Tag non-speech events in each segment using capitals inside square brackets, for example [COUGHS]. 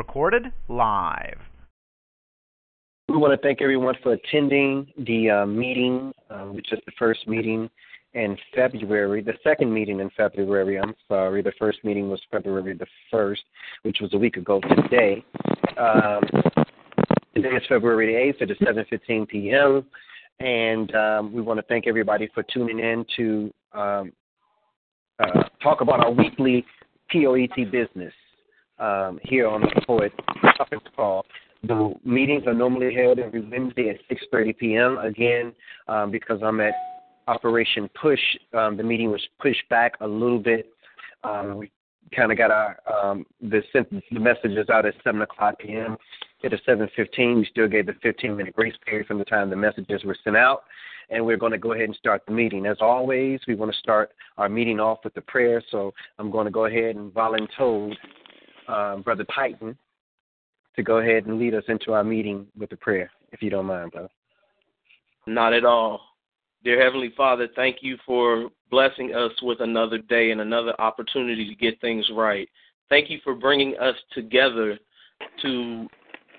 Recorded live. We want to thank everyone for attending the uh, meeting, uh, which is the first meeting in February, the second meeting in February. I'm sorry. The first meeting was February the 1st, which was a week ago today. Um, today is February the 8th. It is 7.15 p.m. And um, we want to thank everybody for tuning in to um, uh, talk about our weekly POET business um, here on the Poet Conference Call. The meetings are normally held every Wednesday at 6:30 p.m. Again, um, because I'm at Operation Push, um, the meeting was pushed back a little bit. Um, we kind of got our um, the the messages out at 7 o'clock p.m. At 7:15, we still gave the 15-minute grace period from the time the messages were sent out, and we're going to go ahead and start the meeting. As always, we want to start our meeting off with the prayer. So I'm going to go ahead and volunteer um, Brother Titan to go ahead and lead us into our meeting with the prayer, if you don't mind, brother. Not at all. Dear Heavenly Father, thank you for blessing us with another day and another opportunity to get things right. Thank you for bringing us together to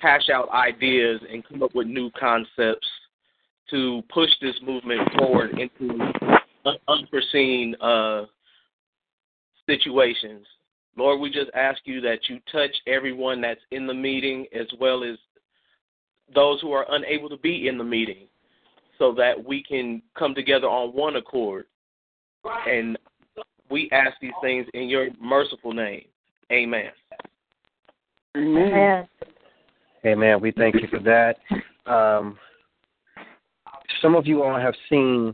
hash out ideas and come up with new concepts to push this movement forward into unforeseen uh, situations. Lord, we just ask you that you touch everyone that's in the meeting as well as those who are unable to be in the meeting so that we can come together on one accord. And we ask these things in your merciful name. Amen. Amen. Amen. We thank you for that. Um, some of you all have seen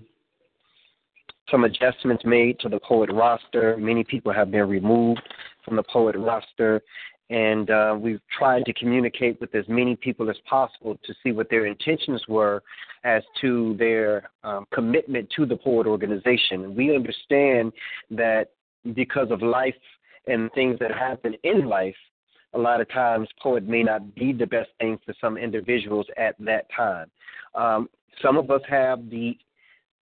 some adjustments made to the poet roster. Many people have been removed from the poet roster, and uh, we've tried to communicate with as many people as possible to see what their intentions were as to their um, commitment to the poet organization. we understand that because of life and things that happen in life, a lot of times poet may not be the best thing for some individuals at that time. Um, some of us have the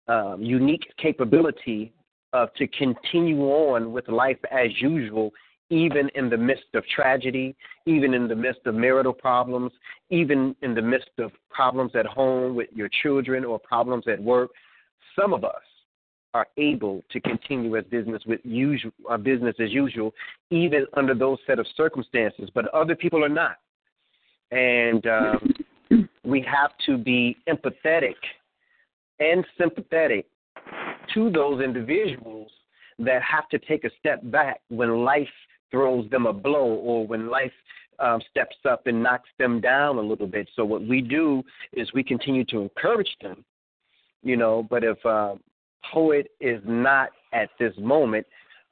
um, unique capability of to continue on with life as usual, even in the midst of tragedy, even in the midst of marital problems, even in the midst of problems at home with your children or problems at work. Some of us are able to continue as business with usual uh, business as usual, even under those set of circumstances. But other people are not, and um, we have to be empathetic and sympathetic to those individuals that have to take a step back when life throws them a blow or when life um, steps up and knocks them down a little bit. So what we do is we continue to encourage them, you know. But if uh, poet is not at this moment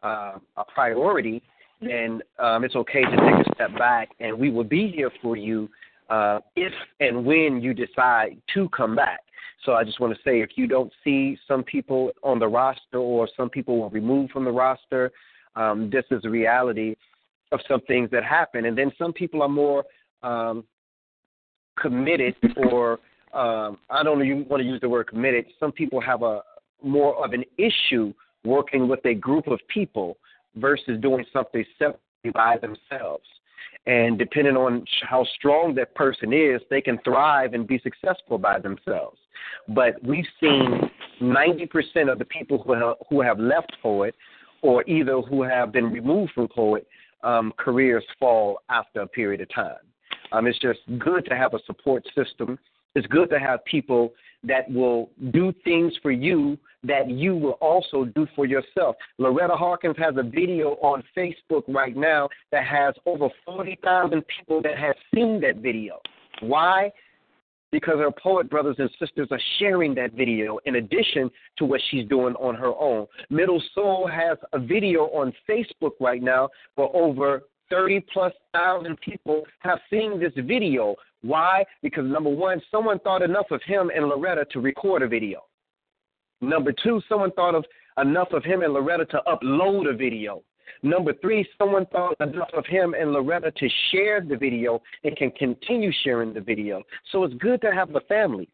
uh, a priority, then um, it's okay to take a step back, and we will be here for you uh, if and when you decide to come back. So I just want to say if you don't see some people on the roster or some people were removed from the roster, um, this is a reality of some things that happen. And then some people are more um, committed or um, I don't even want to use the word committed. Some people have a more of an issue working with a group of people versus doing something separately by themselves. And depending on how strong that person is, they can thrive and be successful by themselves. But we've seen 90% of the people who have, who have left Poet or either who have been removed from Poet um, careers fall after a period of time. Um, it's just good to have a support system. It's good to have people that will do things for you that you will also do for yourself. Loretta Hawkins has a video on Facebook right now that has over 40,000 people that have seen that video. Why? Because her poet brothers and sisters are sharing that video in addition to what she's doing on her own. Middle Soul has a video on Facebook right now where over 30 plus thousand people have seen this video. Why? Because number one, someone thought enough of him and Loretta to record a video. Number two, someone thought of enough of him and Loretta to upload a video. Number three, someone thought enough of him and Loretta to share the video and can continue sharing the video. So it's good to have a family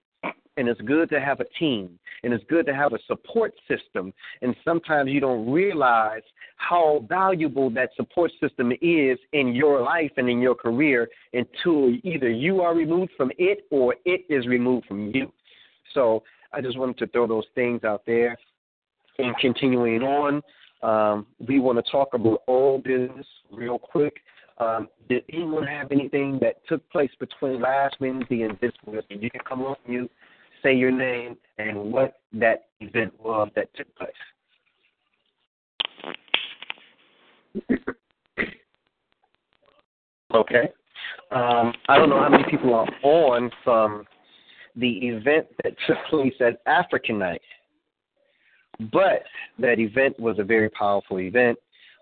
and it's good to have a team and it's good to have a support system. And sometimes you don't realize how valuable that support system is in your life and in your career until either you are removed from it or it is removed from you. So i just wanted to throw those things out there and continuing on um, we want to talk about all business real quick um, did anyone have anything that took place between last Wednesday and this Wednesday? You can come off mute say your name and what that event was that took place. okay. Um, I don't know how many people are on from the event that took place at African Night, but that event was a very powerful event.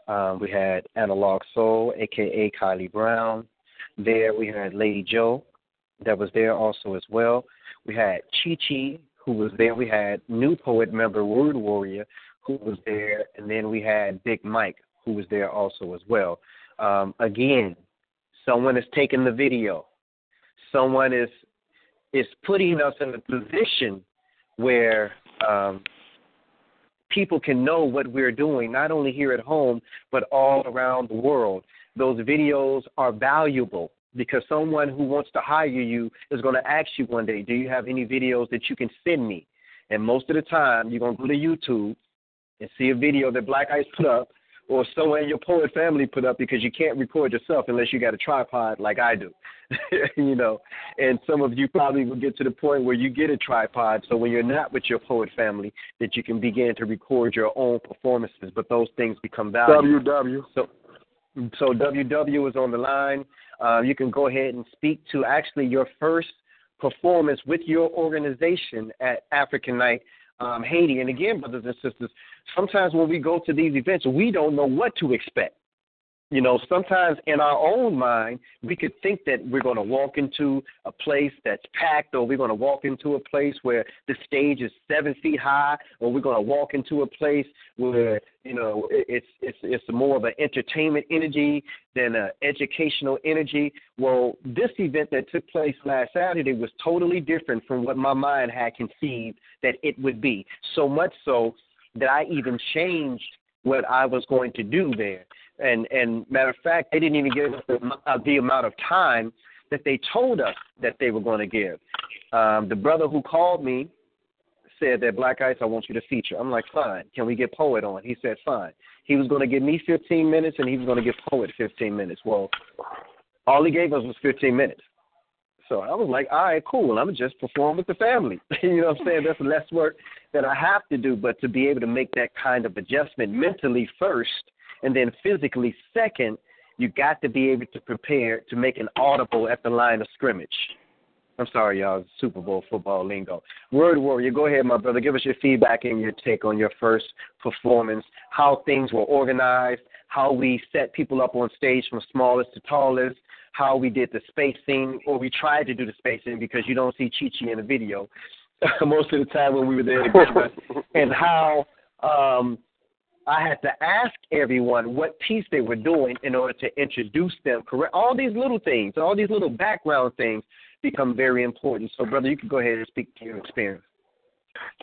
Um, we had Analog Soul, aka Kylie Brown. There we had Lady Joe, that was there also as well. We had Chi Chi, who was there. We had new poet member Word Warrior, who was there, and then we had Big Mike, who was there also as well. Um, again, someone is taking the video. Someone is is putting us in a position where um, people can know what we're doing, not only here at home, but all around the world. Those videos are valuable because someone who wants to hire you is going to ask you one day, Do you have any videos that you can send me? And most of the time, you're going to go to YouTube and see a video that Black Ice put up or someone in your poet family put up because you can't record yourself unless you got a tripod like I do. [LAUGHS] you know, and some of you probably will get to the point where you get a tripod so when you're not with your poet family that you can begin to record your own performances, but those things become valuable. WW. So so WW is on the line. Uh, you can go ahead and speak to actually your first performance with your organization at African Night um, Haiti. And again, brothers and sisters, sometimes when we go to these events, we don't know what to expect. You know, sometimes in our own mind, we could think that we're going to walk into a place that's packed, or we're going to walk into a place where the stage is seven feet high, or we're going to walk into a place where you know it's it's it's more of an entertainment energy than an educational energy. Well, this event that took place last Saturday was totally different from what my mind had conceived that it would be. So much so that I even changed what I was going to do there. And and matter of fact, they didn't even give us the, uh, the amount of time that they told us that they were going to give. Um, the brother who called me said that Black Ice, I want you to feature. I'm like, fine. Can we get Poet on? He said, fine. He was going to give me 15 minutes, and he was going to give Poet 15 minutes. Well, all he gave us was 15 minutes. So I was like, all right, cool. I'm just perform with the family. [LAUGHS] you know what I'm saying? That's less work that I have to do, but to be able to make that kind of adjustment mentally first and then physically second, you got to be able to prepare to make an audible at the line of scrimmage. I'm sorry, y'all. Super Bowl football lingo. Word Warrior, go ahead, my brother. Give us your feedback and your take on your first performance, how things were organized, how we set people up on stage from smallest to tallest, how we did the spacing, or we tried to do the spacing because you don't see Chi Chi in the video [LAUGHS] most of the time when we were there together, [LAUGHS] and how um, I had to ask everyone what piece they were doing in order to introduce them correct. All these little things, all these little background things become very important. So, brother, you can go ahead and speak to your experience.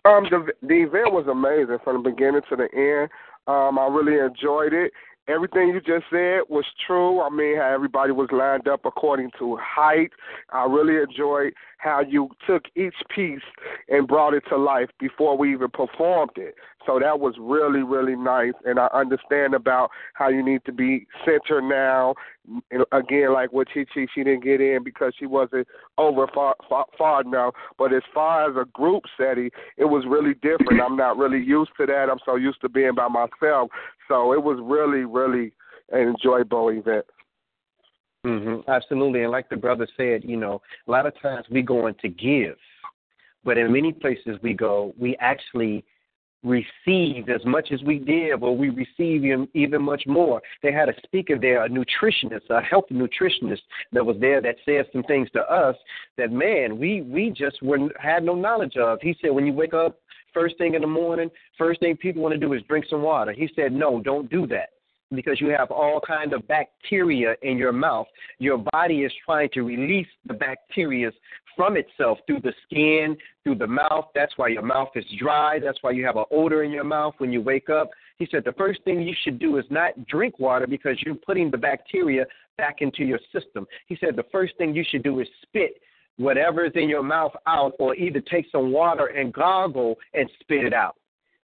Um, the the event was amazing from the beginning to the end. Um, I really enjoyed it. Everything you just said was true. I mean, how everybody was lined up according to height. I really enjoyed how you took each piece and brought it to life before we even performed it. So that was really, really nice. And I understand about how you need to be centered now. Again, like with Chi Chi, she didn't get in because she wasn't over far, far, far enough. But as far as a group setting, it was really different. I'm not really used to that. I'm so used to being by myself. So it was really, really an enjoyable event. Mm-hmm, absolutely. And like the brother said, you know, a lot of times we go in to give, but in many places we go, we actually receive as much as we give, or we receive even much more. They had uh, a speaker there, a nutritionist, a health nutritionist that was there that said some things to us that man, we we just were had no knowledge of. He said when you wake up first thing in the morning, first thing people want to do is drink some water. He said no, don't do that because you have all kind of bacteria in your mouth. Your body is trying to release the bacteria from itself through the skin, through the mouth. That's why your mouth is dry. That's why you have an odor in your mouth when you wake up. He said the first thing you should do is not drink water because you're putting the bacteria back into your system. He said the first thing you should do is spit whatever is in your mouth out or either take some water and gargle and spit it out.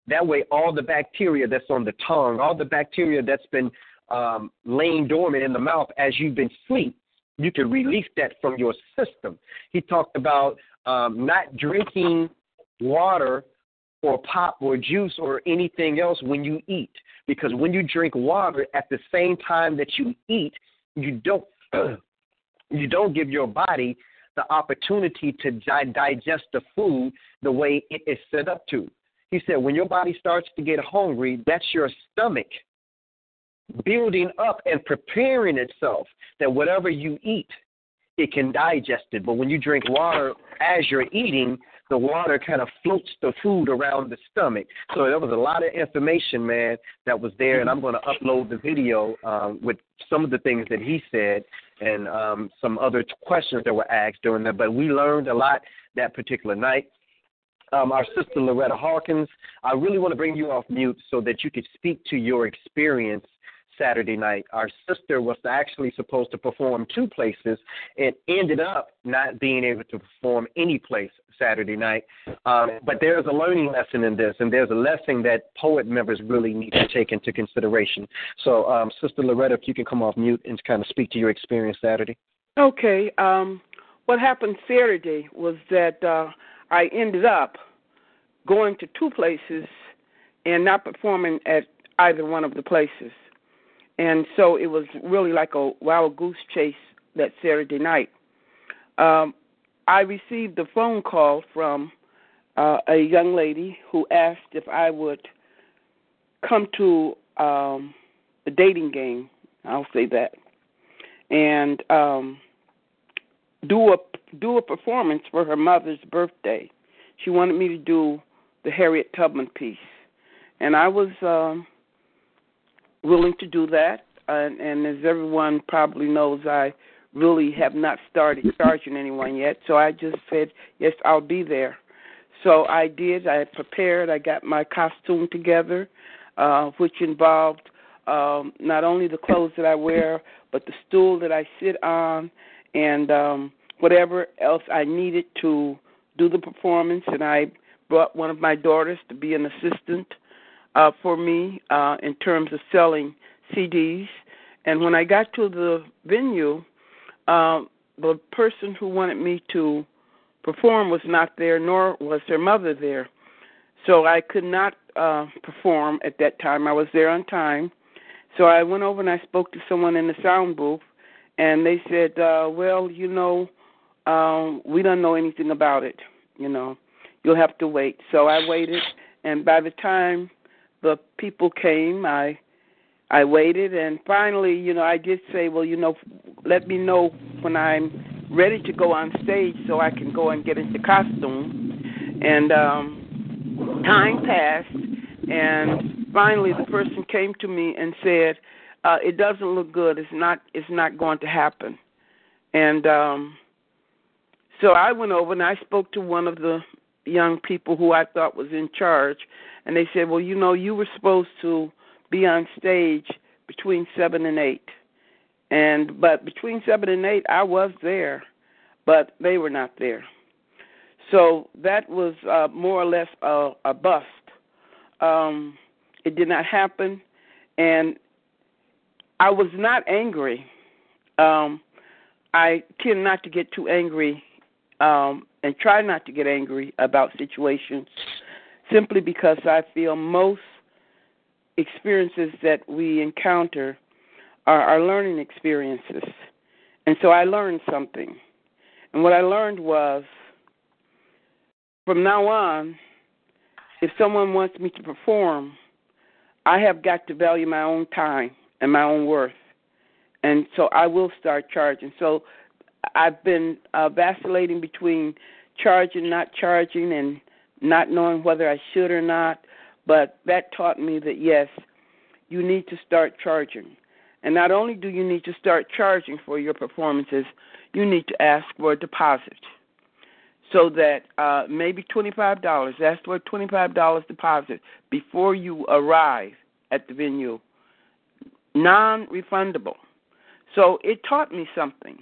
That way, all the bacteria that's on the tongue, all the bacteria that's been um, laying dormant in the mouth as you've been asleep, you can release that from your system. He talked about um, not drinking water or pop or juice or anything else when you eat, because when you drink water at the same time that you eat, you don't [CLEARS THROAT] you don't give your body the opportunity to di- digest the food the way it is set up to. He said, when your body starts to get hungry, that's your stomach building up and preparing itself that whatever you eat, it can digest it. But when you drink water as you're eating, the water kind of floats the food around the stomach. So there was a lot of information, man, that was there, and I'm going to upload the video um, with some of the things that he said and um, some other questions that were asked during that. But we learned a lot that particular night um, our sister Loretta Hawkins. I really want to bring you off mute so that you could speak to your experience Saturday night. Our sister was actually supposed to perform two places and ended up not being able to perform any place Saturday night. Um, but there's a learning lesson in this, and there's a lesson that poet members really need to take into consideration. So, um, Sister Loretta, if you can come off mute and kind of speak to your experience Saturday. Okay. Um, what happened Saturday was that uh, I ended up going to two places and not performing at either one of the places. And so it was really like a wild goose chase that Saturday night. Um, I received a phone call from uh, a young lady who asked if I would come to um, the dating game. I'll say that, and um, do a do a performance for her mother's birthday. She wanted me to do the Harriet Tubman piece, and I was um, willing to do that. And, and as everyone probably knows, I really have not started charging anyone yet. So I just said, yes, I'll be there. So I did. I prepared. I got my costume together, uh, which involved um, not only the clothes that I wear, but the stool that I sit on, and um, whatever else I needed to do the performance. And I brought one of my daughters to be an assistant uh, for me uh, in terms of selling CDs. And when I got to the venue, uh, the person who wanted me to perform was not there, nor was her mother there. So I could not uh, perform at that time. I was there on time. So I went over and I spoke to someone in the sound booth, and they said, uh, "Well, you know, um, we don't know anything about it. You know, you'll have to wait." So I waited, and by the time the people came, I I waited, and finally, you know, I did say, well, you know, let me know when I'm ready to go on stage so I can go and get into costume. And um, time passed, and finally, the person came to me and said, uh, "It doesn't look good. It's not. It's not going to happen." And um, so I went over and I spoke to one of the young people who I thought was in charge, and they said, "Well, you know, you were supposed to." be on stage between seven and eight. And but between seven and eight I was there, but they were not there. So that was uh, more or less a, a bust. Um, it did not happen, and I was not angry. Um, I tend not to get too angry um, and try not to get angry about situations simply because I feel most experiences that we encounter are our learning experiences. And so I learned something. And what I learned was from now on, if someone wants me to perform, I have got to value my own time and my own worth. And so I will start charging. So I've been uh, vacillating between charging, not charging, and not knowing whether I should or not. But that taught me that yes, you need to start charging. And not only do you need to start charging for your performances, you need to ask for a deposit. So that uh, maybe $25, ask for a $25 deposit before you arrive at the venue. Non refundable. So it taught me something.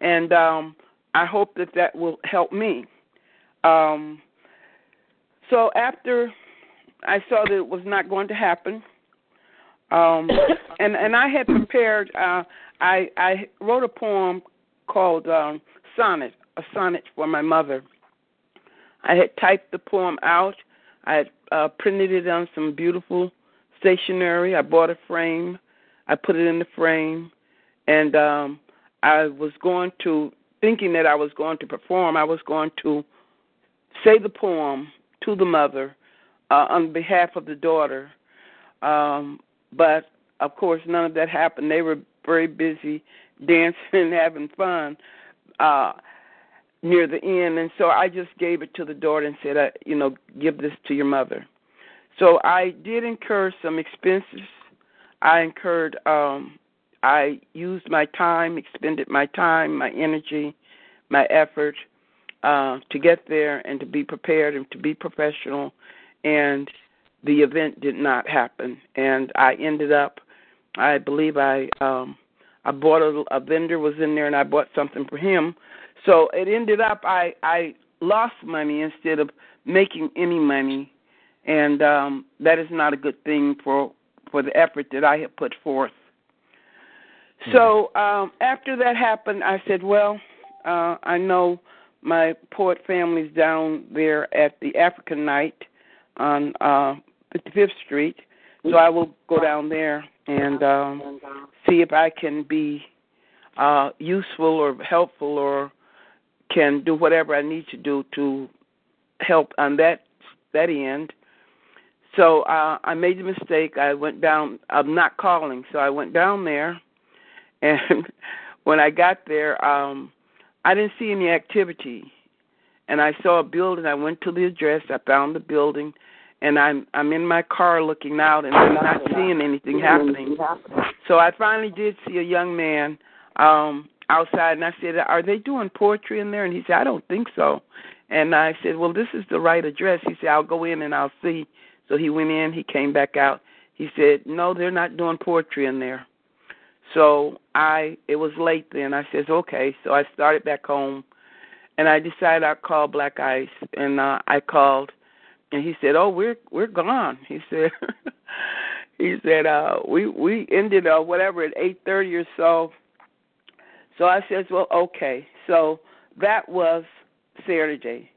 And um, I hope that that will help me. Um, so after I saw that it was not going to happen, um, [COUGHS] and and I had prepared. Uh, I I wrote a poem called um, Sonnet, a sonnet for my mother. I had typed the poem out. I had uh, printed it on some beautiful stationery. I bought a frame. I put it in the frame, and um, I was going to thinking that I was going to perform. I was going to say the poem to the mother uh, on behalf of the daughter. Um, but of course, none of that happened. They were very busy [LAUGHS] dancing and having fun uh, near the end, and so I just gave it to the daughter and said, uh, "You know, give this to your mother." So I did incur some expenses. I incurred. Um, I used my time, expended my time, my energy, my effort uh, to get there and to be prepared and to be professional. And the event did not happen, and I ended up. I believe I um, I bought a, a vendor was in there, and I bought something for him. So it ended up I I lost money instead of making any money, and um, that is not a good thing for for the effort that I had put forth. So um, after that happened, I said, well, uh, I know my poet family's down there at the African Night on uh, 55th Street, so I will go down there and um, see if I can be uh, useful or helpful or can do whatever I need to do to help on that that end. So uh, I made the mistake. I went down. I'm not calling, so I went down there, [LAUGHS] and when I got there, um, I didn't see any activity. And I saw a building. I went to the address. I found the building, and I'm I'm in my car looking out, and I'm not seeing anything happening. So I finally did see a young man um outside, and I said, "Are they doing poetry in there?" And he said, "I don't think so." And I said, "Well, this is the right address." He said, "I'll go in and I'll see." So he went in. He came back out. He said, "No, they're not doing poetry in there." So I it was late then. I says, "Okay." So I started back home, and I decided I'd call Black Ice, and uh, I called and he said, "Oh, we're we're gone." He said, [LAUGHS] he said, uh, "We we ended uh, whatever at eight thirty or so." So I says, "Well, okay." So that was Saturday.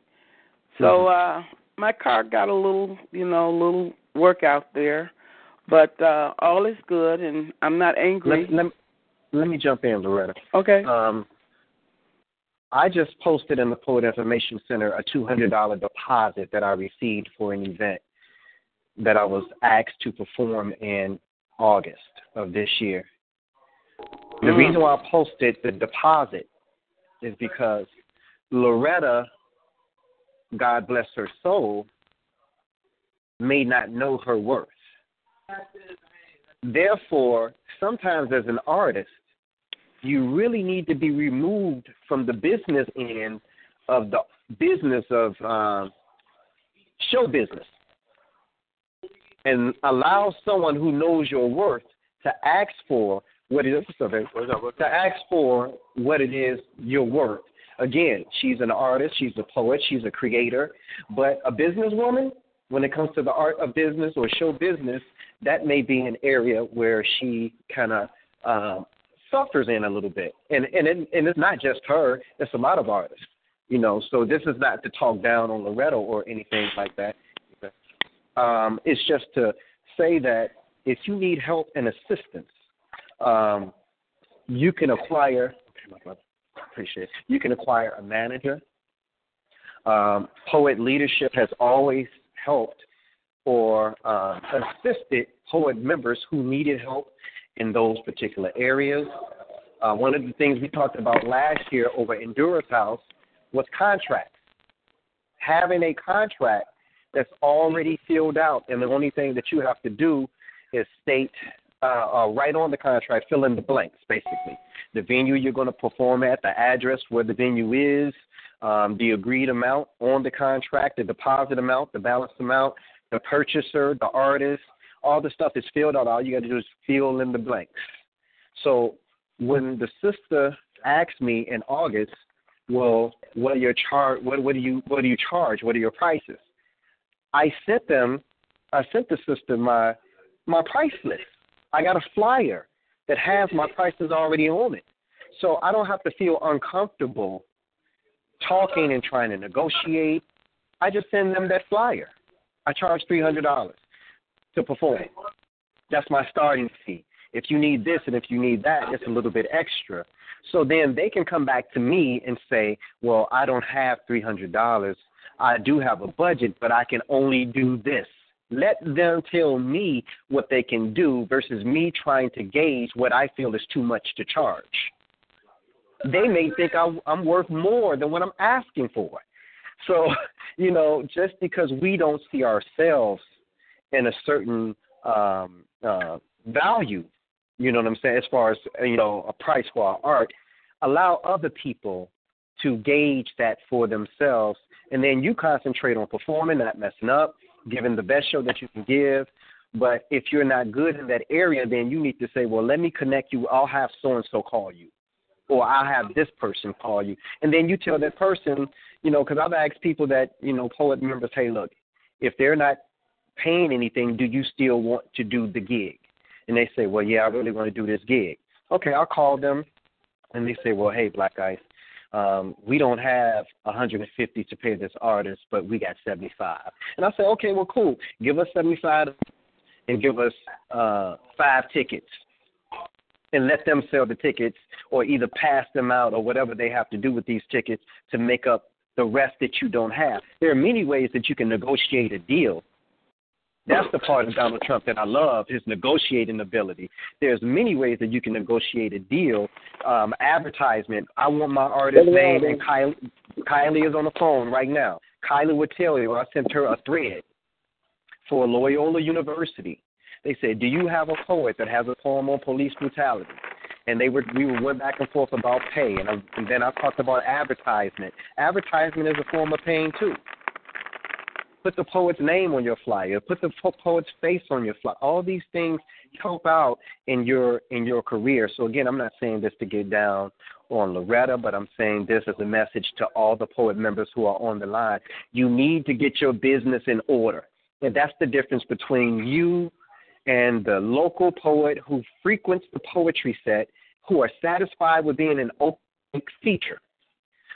So Mm-hmm. uh my car got a little, you know, a little work out there, but uh all is good, and I'm not angry. Let, let, let me jump in, Loretta. okay. Um, I just posted in the Poet Information Center a $200 deposit that I received for an event that I was asked to perform in August of this year. The Mhm. reason why I posted the deposit is because Loretta, God bless her soul, may not know her worth. Therefore, sometimes as an artist, you really need to be removed from the business end of the business of um, show business and allow someone who knows your worth to ask for what it is to ask for what it is you're worth. Again, she's an artist, she's a poet, she's a creator, but a businesswoman, when it comes to the art of business or show business, that may be an area where she kind of um, suffers in a little bit. And and it, and it's not just her; it's a lot of artists. You know, so this is not to talk down on Loretta or anything like that. Um, it's just to say that if you need help and assistance, um, you can acquire brother. Appreciate. You can acquire a manager. Um, poet leadership has always helped or uh, assisted poet members who needed help in those particular areas. Uh, one of the things we talked about last year over Endurance House was contracts. Having a contract that's already filled out, and the only thing that you have to do is state uh, uh, right on the contract, fill in the blanks, basically. The venue you're going to perform at, the address where the venue is, um, the agreed amount on the contract, the deposit amount, the balance amount, the purchaser, the artist, all the stuff is filled out. All you got to do is fill in the blanks. So when the sister asked me in August, well, what are your char- what, what do you what do you charge? What are your prices? I sent them, I sent the sister my my price list. I got a flyer that has my prices already on it. So I don't have to feel uncomfortable talking and trying to negotiate. I just send them that flyer. I charge three hundred dollars to perform. That's my starting fee. If you need this and if you need that, it's a little bit extra. So then they can come back to me and say, Well, I don't have three hundred dollars. I do have a budget, but I can only do this. Let them tell me what they can do versus me trying to gauge what I feel is too much to charge. They may think I'm worth more than what I'm asking for. So, [LAUGHS] you know, just because we don't see ourselves in a certain um, uh, value, you know what I'm saying, as far as, you know, a price for our art, allow other people to gauge that for themselves. And then you concentrate on performing, not messing up, giving the best show that you can give. But if you're not good in that area, then you need to say, well, let me connect you. I'll have so and so call you, or I'll have this person call you, and then you tell that person, you know, because I've asked people that, you know, poet members, hey, look, if they're not paying anything, do you still want to do the gig? And they say, well, yeah, I really want to do this gig. Okay, I'll call them, and they say, well, hey, Black Ice, um, we don't have 150 to pay this artist, but we got 75. And I say, okay, well, cool. Give us 75 and give us uh, five tickets and let them sell the tickets or either pass them out or whatever they have to do with these tickets to make up the rest that you don't have. There are many ways that you can negotiate a deal that's the part of Donald Trump that I love, his negotiating ability. There's many ways that you can negotiate a deal. Um, advertisement. I want my artist name, and Kylie, Kylie is on the phone right now. Kylie would tell you, I sent her a thread for Loyola University. They said, "Do you have a poet that has a poem on police brutality?" And they were we went back and forth about pay, and, I, and then I talked about advertisement. Advertisement is a form of paying too. Put the poet's name on your flyer. Put the poet's face on your flyer. All these things help out in your in your career. So again, I'm not saying this to get down on Loretta, but I'm saying this as a message to all the poet members who are on the line. You need to get your business in order. And that's the difference between you and the local poet who frequents the poetry set, who are satisfied with being an open feature,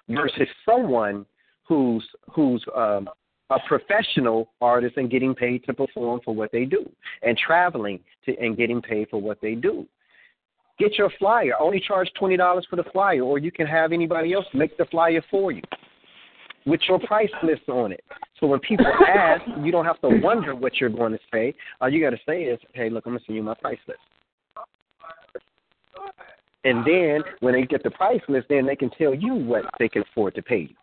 versus someone who's who's um, a professional artist and getting paid to perform for what they do and traveling to and getting paid for what they do. Get your flyer. Only charge twenty dollars for the flyer, or you can have anybody else make the flyer for you with your price list on it. So when people [LAUGHS] ask, you don't have to wonder what you're going to say. All you got to say is, "Hey, look, I'm gonna send you my price list." And then when they get the price list, then they can tell you what they can afford to pay you.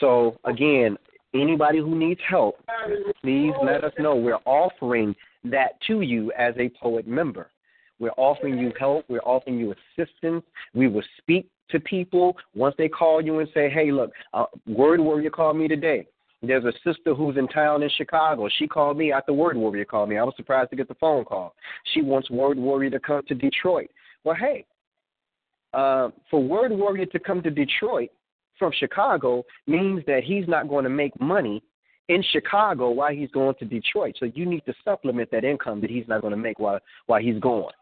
So again, Anybody who needs help, please let us know. We're offering that to you as a poet member. We're offering you help. We're offering you assistance. We will speak to people once they call you and say, hey, look, uh, Word Warrior called me today. There's a sister who's in town in Chicago. She called me after Word Warrior called me. I was surprised to get the phone call. She wants Word Warrior to come to Detroit. Well, hey, uh, for Word Warrior to come to Detroit, from Chicago means that he's not going to make money in Chicago while he's going to Detroit. So you need to supplement that income that he's not going to make while while he's going.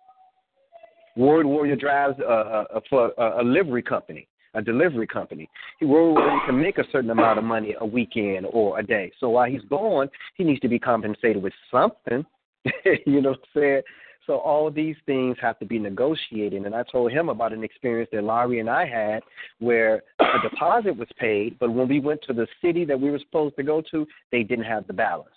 Word Warrior drives a, a, for a, a livery company, a delivery company. He Word Warrior can make a certain amount of money a weekend or a day. So while he's gone, he needs to be compensated with something. [LAUGHS] you know what I'm saying? So all these things have to be negotiated. And I told him about an experience that Laurie and I had where a deposit was paid, but when we went to the city that we were supposed to go to, they didn't have the balance.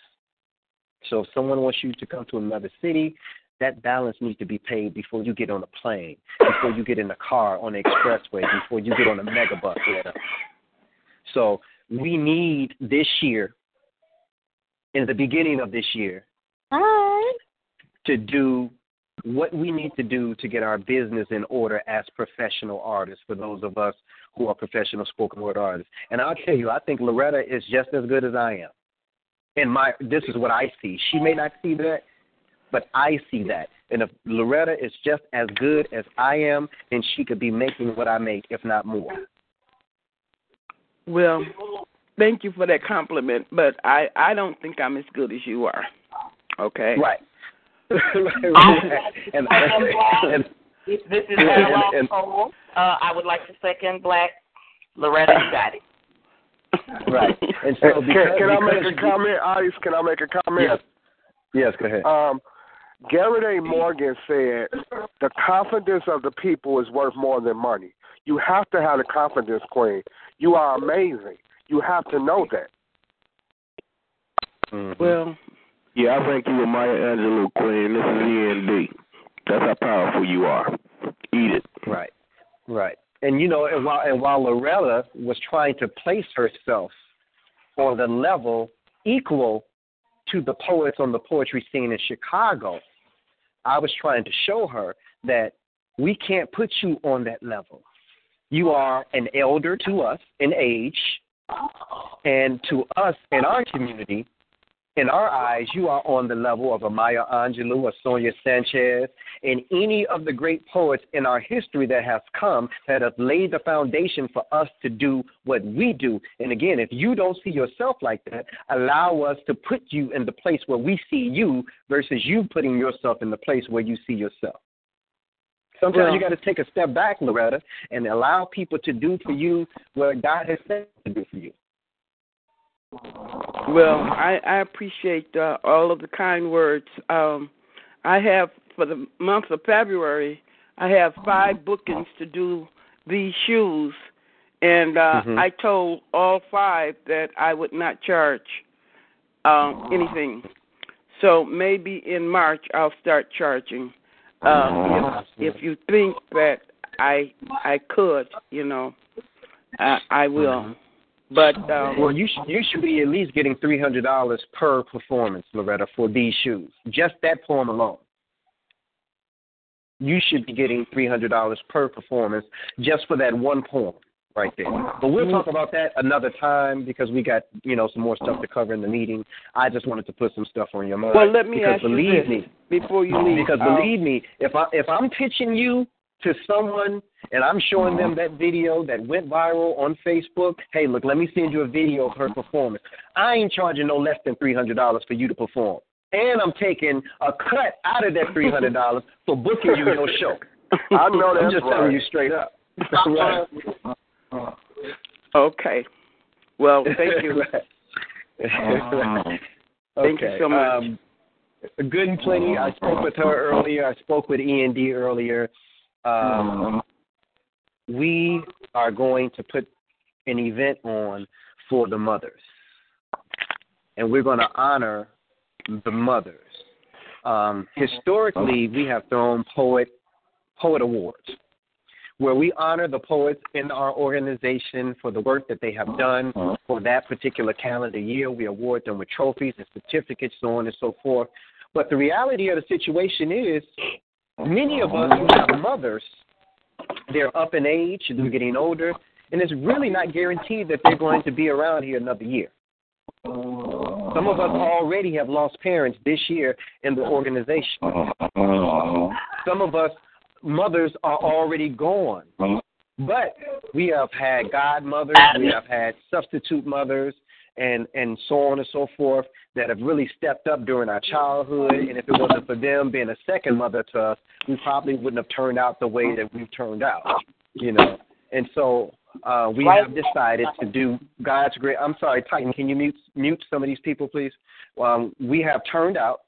So if someone wants you to come to another city, that balance needs to be paid before you get on a plane, before you get in a car on the expressway, before you get on a megabus. Whatever. So we need this year, in the beginning of this year, to do what we need to do to get our business in order as professional artists for those of us who are professional spoken word artists. And I'll tell you, I think Loretta is just as good as I am. And my this is what I see. She may not see that, but I see that. And if Loretta is just as good as I am, then she could be making what I make, if not more. Well, thank you for that compliment, but I I don't think I'm as good as you are. Okay. Right. [LAUGHS] and, [LAUGHS] and, This this is Yeah, and- and- Cole. Uh, I would like to second Black. Loretta, you got it. right. And so Can, because, can I make a comment, Ice? Can I make a comment? Yes. Yes, go ahead. Um, Garrett A. Morgan said, "The confidence of the people is worth more than money. You have to have the confidence, Queen. You are amazing. You have to know that." Mhm. Well, Yeah, I think you Maya Angelou, Queen. This is END. That's how powerful you are. Eat it. Right, right. And you know, and while and while Loretta was trying to place herself on the level equal to the poets on the poetry scene in Chicago, I was trying to show her that we can't put you on that level. You are an elder to us in age, and to us in our community, in our eyes, you are on the level of a Maya Angelou, a Sonia Sanchez, and any of the great poets in our history that has come that have laid the foundation for us to do what we do. And again, if you don't see yourself like that, allow us to put you in the place where we see you versus you putting yourself in the place where you see yourself. Sometimes Well- you got to take a step back, Loretta, and allow people to do for you what God has said to do for you. Well, I, I appreciate uh, all of the kind words. Um, I have for the month of February, I have five bookings to do these shoes, and uh, Mhm. I told all five that I would not charge um, anything. So maybe in March I'll start charging. Uh, if, if you think that I I could, you know, I, I will. But um, Well, you should you should be at least getting three hundred dollars per performance, Loretta, for these shoes. Just that poem alone. You should be getting three hundred dollars per performance just for that one poem right there. But we'll talk about that another time because we got you know some more stuff to cover in the meeting. I just wanted to put some stuff on your mind. Well, let me because ask you believe this me, before you leave. because um, believe me, if I if I'm pitching you to someone and I'm showing them that video that went viral on Facebook, hey, look, let me send you a video of her performance. I ain't charging no less than three hundred dollars for you to perform, and I'm taking a cut out of that three hundred dollars [LAUGHS] for booking you your show. I know I'm that's just right. telling you straight up. right. [LAUGHS] Okay. Well, thank you. [LAUGHS] Right. Thank you so much. Um, good and plenty. I spoke with her earlier. I spoke with E and D earlier. Um, we are going to put an event on for the mothers, and we're going to honor the mothers. Um, historically, we have thrown poet poet awards, where we honor the poets in our organization for the work that they have done for that particular calendar year. We award them with trophies and certificates, so on and so forth. But the reality of the situation is, many of us who have mothers, they're up in age, they're getting older, and it's really not guaranteed that they're going to be around here another year. Some of us already have lost parents this year in the organization. Some of us, mothers are already gone. But we have had godmothers, we have had substitute mothers, and and so on and so forth that have really stepped up during our childhood. And if it wasn't for them being a second mother to us, we probably wouldn't have turned out the way that we've turned out. You know, and so uh, we have decided to do God's great. I'm sorry, Titan. Can you mute mute some of these people, please? Um, we have turned out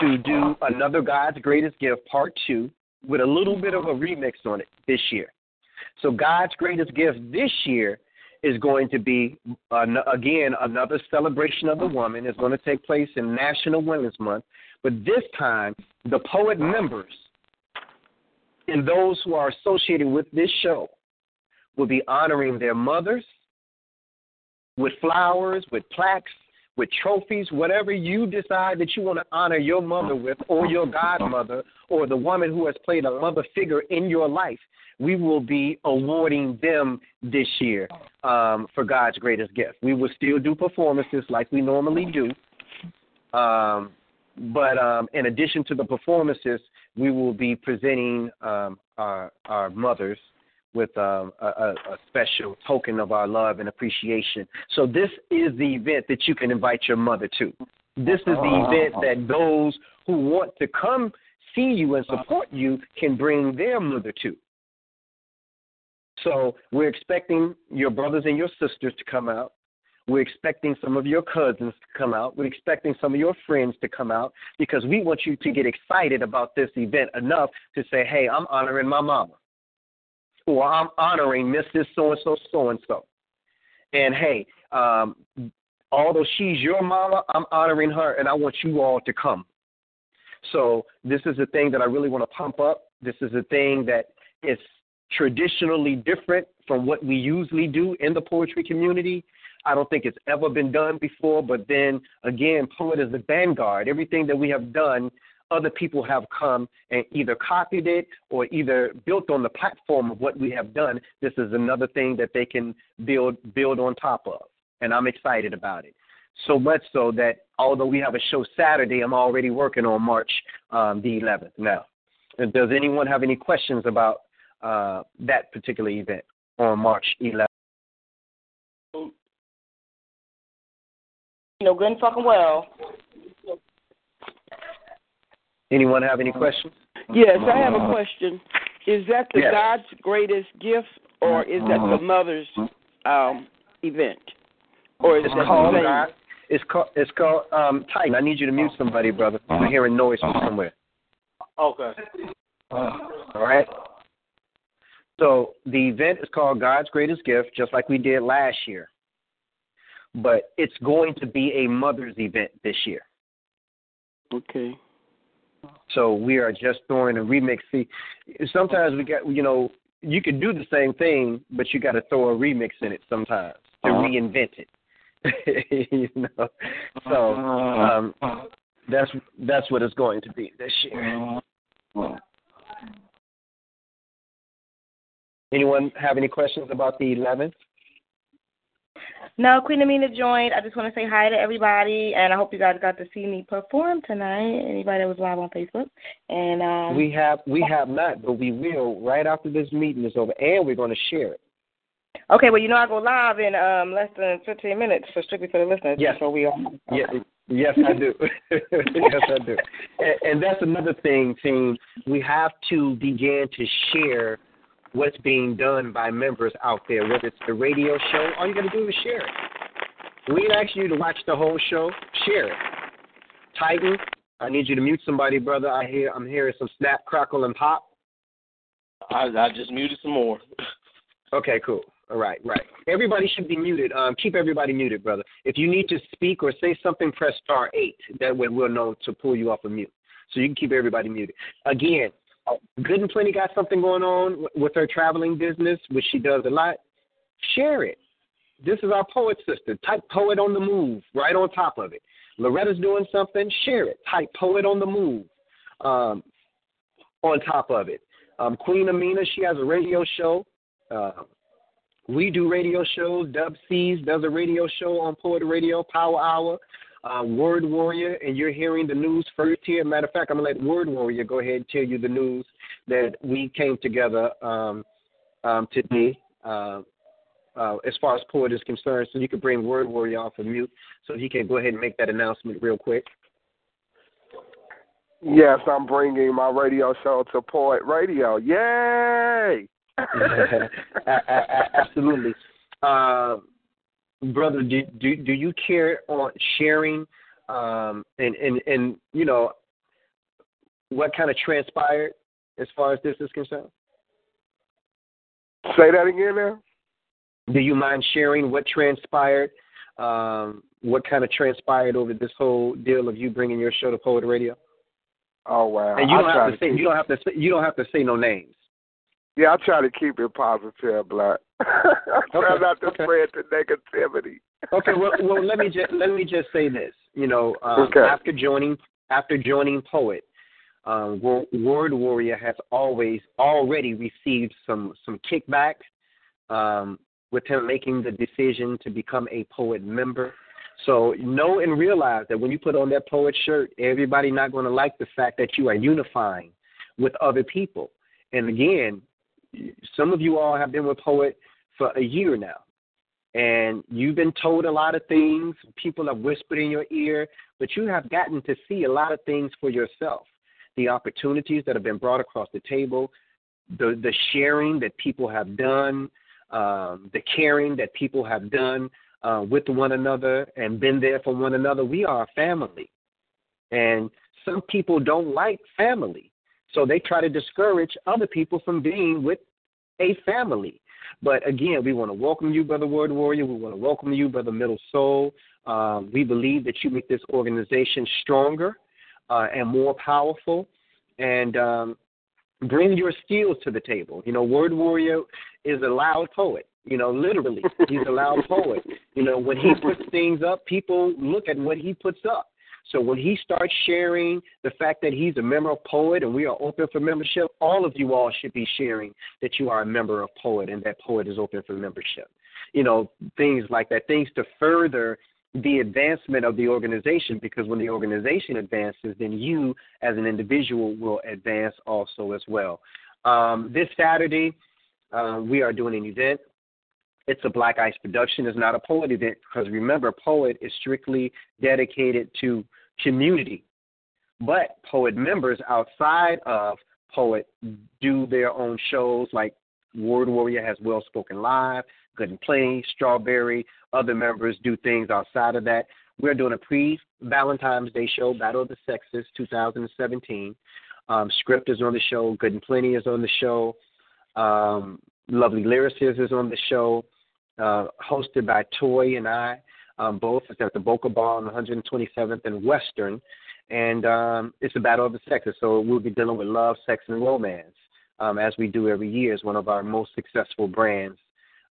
to do another God's Greatest Gift Part 2 with a little bit of a remix on it this year. So, God's Greatest Gift this year is going to be, again, another celebration of the woman. It's going to take place in National Women's Month. But this time, the poet members and those who are associated with this show will be honoring their mothers with flowers, with plaques, with trophies, whatever you decide that you want to honor your mother with, or your godmother, or the woman who has played a mother figure in your life. We will be awarding them this year um, for God's greatest gift. We will still do performances like we normally do. Um, but um, in addition to the performances, we will be presenting um, our, our mothers with um, a, a, special token of our love and appreciation. So this is the event that you can invite your mother to. This is the event that those who want to come see you and support you can bring their mother to. So we're expecting your brothers and your sisters to come out. We're expecting some of your cousins to come out. We're expecting some of your friends to come out because we want you to get excited about this event enough to say, hey, I'm honoring my mama. Or I'm honoring Mrs. So and so, so and so. And hey, um, although she's your mama, I'm honoring her and I want you all to come. So this is a thing that I really want to pump up. This is a thing that is traditionally different from what we usually do in the poetry community. I don't think it's ever been done before. But then again, Poet is the vanguard. Everything that we have done, other people have come and either copied it or either built on the platform of what we have done. This is another thing that they can build build on top of, and I'm excited about it. So much so that although we have a show Saturday, I'm already working on March um, the 11th now. Does anyone have any questions about uh, that particular event on March 11th? No good and fucking well. Anyone have any questions? Yes, I have a uh-huh. question. Is that the Yes. God's greatest gift, or is that the uh-huh. mother's um, event, or is It's that called the same? It's called. It's called. Um, Titan. I need you to mute somebody, brother. I'm uh-huh. hearing noise from somewhere. Okay. All right. So the event is called God's Greatest Gift, just like we did last year. But it's going to be a mother's event this year. Okay. So we are just throwing a remix. See, sometimes we got you know you can do the same thing, but you got to throw a remix in it sometimes to Uh-huh. reinvent it. [LAUGHS] you know, so um, that's that's what it's going to be this year. Anyone have any questions about the 11th? No, Queen Amina joined. I just want to say hi to everybody, and I hope you guys got to see me perform tonight. Anybody that was live on Facebook, and um, We have we have not, but we will right after this meeting is over, and we're going to share it. okay, well, you know I go live in um less than fifteen minutes so strictly for the listeners. Yes. So we are. Yes, yes, I do. [LAUGHS] [LAUGHS] yes, I do. And, and that's another thing, team. We have to begin to share what's being done by members out there, whether it's the radio show. All you got to do is share it. We ask you to watch the whole show. Share it. Titan, I need you to mute somebody, brother. I hear I'm hearing some snap, crackle, and pop. I, I just muted some more. [LAUGHS] Okay, cool. All right, right. Everybody should be muted. Um, keep everybody muted, brother. If you need to speak or say something, press star eight. That way we'll know to pull you off of mute. So you can keep everybody muted. Again, Good and Plenty got something going on with her traveling business, which she does a lot. Share it. This is our poet sister. Type poet on the move right on top of it. Loretta's doing something. Share it. Type poet on the move um, on top of it. Um, Queen Amina, she has a radio show. Uh, we do radio shows. Dub C's does a radio show on Poet Radio, Power Hour. Uh, Word Warrior, and you're hearing the news first here. Matter of fact, I'm going to let Word Warrior go ahead and tell you the news that we came together um, um, today uh, uh, as far as Poet is concerned. So you can bring Word Warrior off of mute so he can go ahead and make that announcement real quick. Yes, I'm bringing my radio show to Poet Radio. Yay! [LAUGHS] Absolutely. Uh, brother, do, do do you care on sharing? Um, and and and you know, what kind of transpired as far as this is concerned? Say that again now. Do you mind sharing what transpired? Um, what kind of transpired over this whole deal of you bringing your show to Poet Radio? Oh wow! And you don't try have to say keep- you don't have to say, you don't have to say no names. Yeah, I try to keep it positive, Black. [LAUGHS] I try Okay, not to okay. spread the negativity. Okay, well, [LAUGHS] well, let me just let me just say this. You know, um, Okay. after joining after joining Poet, um, Word Warrior has always already received some some kickback um, with him making the decision to become a Poet member. So know and realize that when you put on that Poet shirt, everybody not going to like the fact that you are unifying with other people. And again, some of you all have been with Poet for a year now and you've been told a lot of things. People have whispered in your ear, but you have gotten to see a lot of things for yourself. The opportunities that have been brought across the table, the the sharing that people have done, um, the caring that people have done uh, with one another and been there for one another. We are a family, and some people don't like family, so they try to discourage other people from being with a family. But again, we want to welcome you, Brother Word Warrior. We want to welcome you, Brother Middle Soul. Um, we believe that you make this organization stronger uh, and more powerful, and um, bring your skills to the table. You know, Word Warrior is a loud poet. You know, literally, he's a loud poet. You know, when he puts [LAUGHS] things up, people look at what he puts up. So when he starts sharing the fact that he's a member of Poet and we are open for membership, all of you all should be sharing that you are a member of Poet and that Poet is open for membership. You know, things like that, things to further the advancement of the organization because when the organization advances, then you as an individual will advance also as well. Um, this Saturday, uh, we are doing an event. It's a Black Ice production. It's not a poet event because remember, poet is strictly dedicated to community. But poet members outside of poet do their own shows like Word Warrior has Well Spoken Live, Good and Plenty, Strawberry. Other members do things outside of that. We're doing a pre Valentine's Day show, Battle of the Sexes 2017. Um, Script is on the show, Good and Plenty is on the show. Um, Lovely Lyricist is on the show, uh, hosted by Toy and I. Um, both it's at the Boca Bar on 127th and Western, and um, it's a battle of the sexes. So we'll be dealing with love, sex, and romance, um, as we do every year. It's one of our most successful brands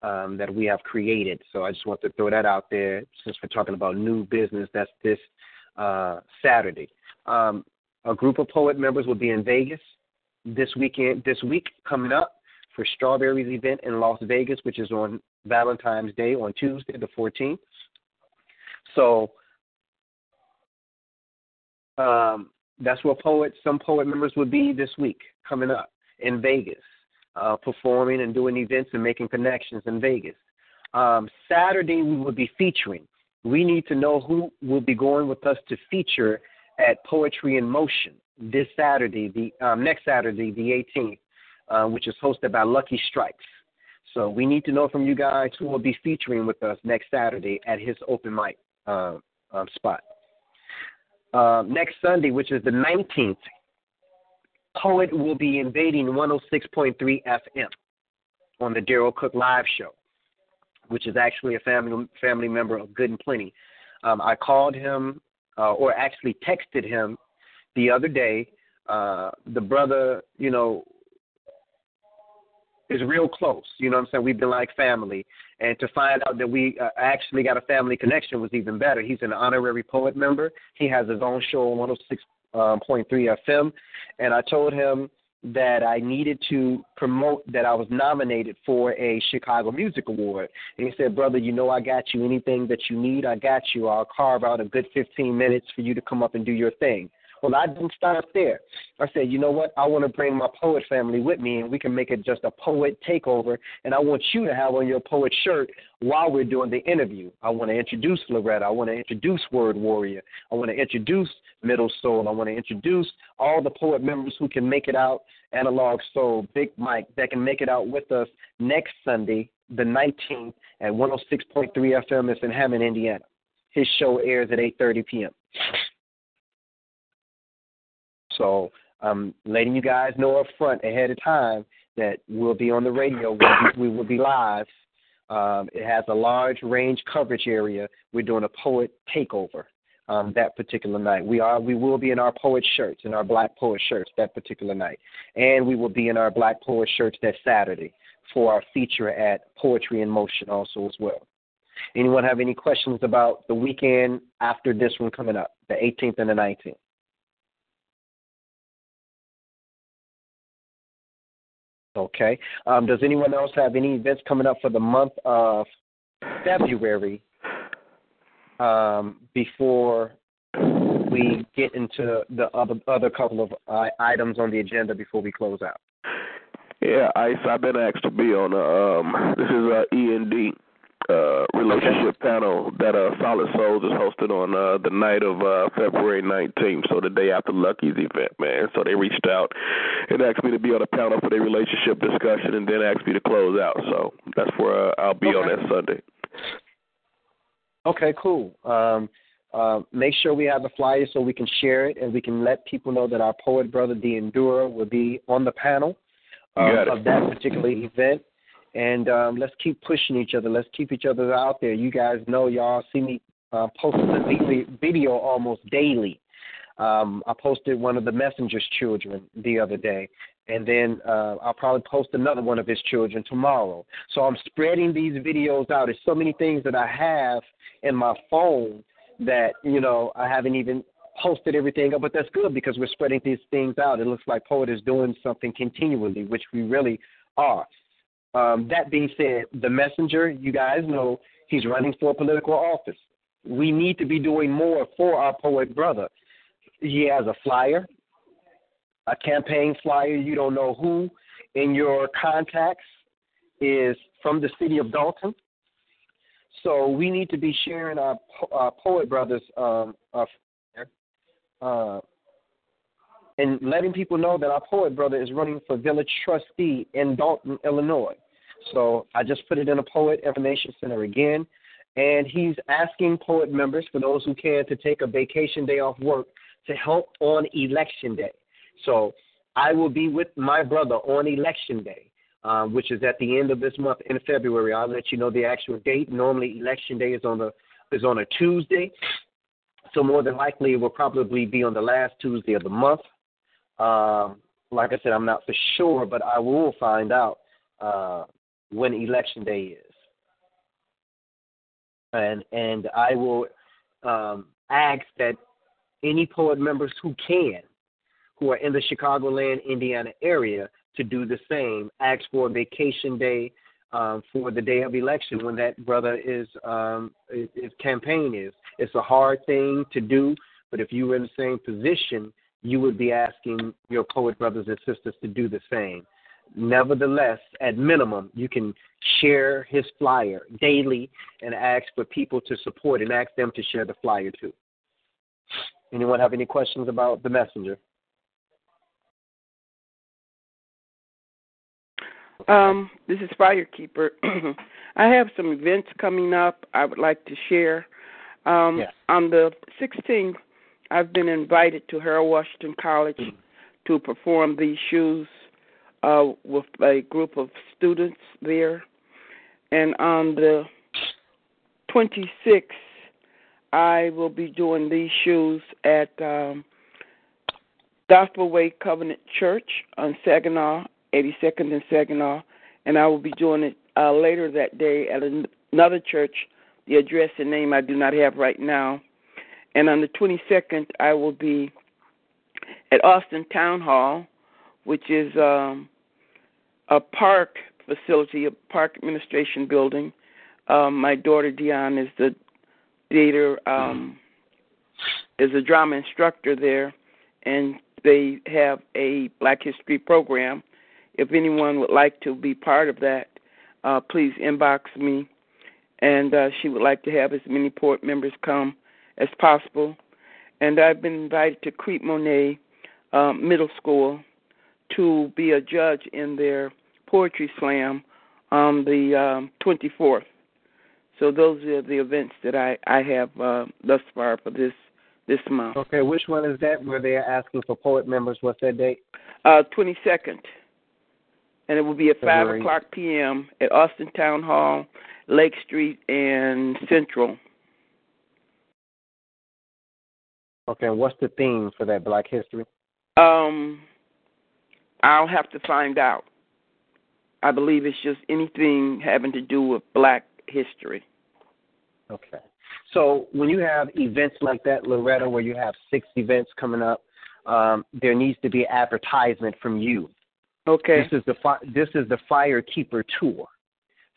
um, that we have created. So I just want to throw that out there since we're talking about new business. That's this uh, Saturday. Um, a group of poet members will be in Vegas this weekend. This week coming up for Strawberries event in Las Vegas, which is on Valentine's Day on Tuesday, the 14th. So um, that's where poets, some poet members will be this week coming up in Vegas, uh, performing and doing events and making connections in Vegas. Um, Saturday we will be featuring. We need to know who will be going with us to feature at Poetry in Motion this Saturday, the um, next Saturday, the 18th, uh, which is hosted by Lucky Strikes. So we need to know from you guys who will be featuring with us next Saturday at his open mic uh, um, spot. Uh, next Sunday, which is the 19th, Poet will be invading 106.3 FM on the Daryl Cook Live Show, which is actually a family family member of Good and Plenty. Um, I called him, uh, or actually texted him the other day. Uh, the brother, you know, is real close. You know what I'm saying? We've been like family. And to find out that we uh, actually got a family connection was even better. He's an honorary poet member. He has his own show on 106.3 FM. And I told him that I needed to promote that I was nominated for a Chicago Music Award. And he said, Brother, you know I got you. Anything that you need, I got you. I'll carve out a good 15 minutes for you to come up and do your thing. Well, I didn't stop there. I said, you know what? I want to bring my poet family with me, and we can make it just a poet takeover. And I want you to have on your poet shirt while we're doing the interview. I want to introduce Loretta. I want to introduce Word Warrior. I want to introduce Middle Soul. I want to introduce all the poet members who can make it out, Analog Soul, Big Mike, that can make it out with us next Sunday, the 19th, at 106.3 FM. It's in Hammond, Indiana. His show airs at 8:30 p.m. So I'm letting you guys know up front ahead of time that we'll be on the radio. We'll be, we will be live. Um, it has a large range coverage area. We're doing a poet takeover um, that particular night. We are we will be in our poet shirts, in our black poet shirts that particular night, and we will be in our black poet shirts that Saturday for our feature at Poetry in Motion also as well. Anyone have any questions about the weekend after this one coming up, the 18th and the 19th? Okay. Um, does anyone else have any events coming up for the month of February um, before we get into the other other couple of uh, items on the agenda before we close out? Yeah, Ice. I've been asked to be on. A, um, this is a END uh, relationship panel that uh, Solid Souls is hosted on uh, the night of uh, February 19th, so the day after Lucky's event, man. So they reached out and asked me to be on a panel for their relationship discussion, and then asked me to close out. So that's where uh, I'll be okay. on that Sunday. Okay, cool. Um, uh, make sure we have the flyer so we can share it and we can let people know that our poet brother, The Endurer, will be on the panel uh, of that particular event. And um, let's keep pushing each other. Let's keep each other out there. You guys know, y'all see me uh, posting the video almost daily. Um, I posted one of the messenger's children the other day, and then uh, I'll probably post another one of his children tomorrow. So I'm spreading these videos out. There's so many things that I have in my phone that you know I haven't even posted everything up, but that's good because we're spreading these things out. It looks like Poet is doing something continually, which we really are. Um, that being said, the messenger, you guys know, he's running for political office. We need to be doing more for our poet brother. He has a flyer, a campaign flyer. You don't know who in your contacts is from the city of Dolton. So we need to be sharing our, our poet brothers um, uh, and letting people know that our poet brother is running for village trustee in Dolton, Illinois. So I just put it in a Poet Information Center again. And he's asking Poet members, for those who can, to take a vacation day off work to help on election day. So I will be with my brother on election day, um, which is at the end of this month in February. I'll let you know the actual date. Normally, election day is on a is on a Tuesday, so more than likely it will probably be on the last Tuesday of the month. Um, like I said, I'm not for sure, but I will find out uh, when election day is. And and I will um, ask that any poet members who can, who are in the Chicagoland, Indiana area, to do the same. Ask for a vacation day um, for the day of election when that brother is um, his campaign is. It's a hard thing to do, but if you were in the same position, you would be asking your poet brothers and sisters to do the same. Nevertheless, at minimum, you can share his flyer daily and ask for people to support and ask them to share the flyer too. Anyone have any questions about the messenger? Um, this is Firekeeper. [CLEARS THROAT] I have some events coming up I would like to share. Um, yes. On the 16th, I've been invited to Harold Washington College mm-hmm. to perform these shoes uh, with a group of students there. And on the 26th, I will be doing these shoes at um, Gospel Way Covenant Church on Saginaw, 82nd and Saginaw, and I will be doing it uh, later that day at another church. The address and name I do not have right now. And on the 22nd, I will be at Austin Town Hall which is um, a park facility, a park administration building. Um, my daughter Dion is the theater um, is a drama instructor there, and they have a Black History program. If anyone would like to be part of that, uh, please inbox me. And uh, she would like to have as many poet members come as possible. And I've been invited to Crete-Monee um, Middle School to be a judge in their poetry slam on the um, 24th. So those are the events that I I have uh, thus far for this this month. Okay, which one is that? Where they're asking for poet members? What's that date? Uh, 22nd. And it will be at 5 o'clock p.m. at Austin Town Hall, Lake Street, and Central. Okay, what's the theme for that Black History? Um, I'll have to find out. I believe it's just anything having to do with black history. Okay. So when you have events like that, Loretta, where you have six events coming up, um, there needs to be advertisement from you. Okay. This is the fi- this is the Fire Keeper tour,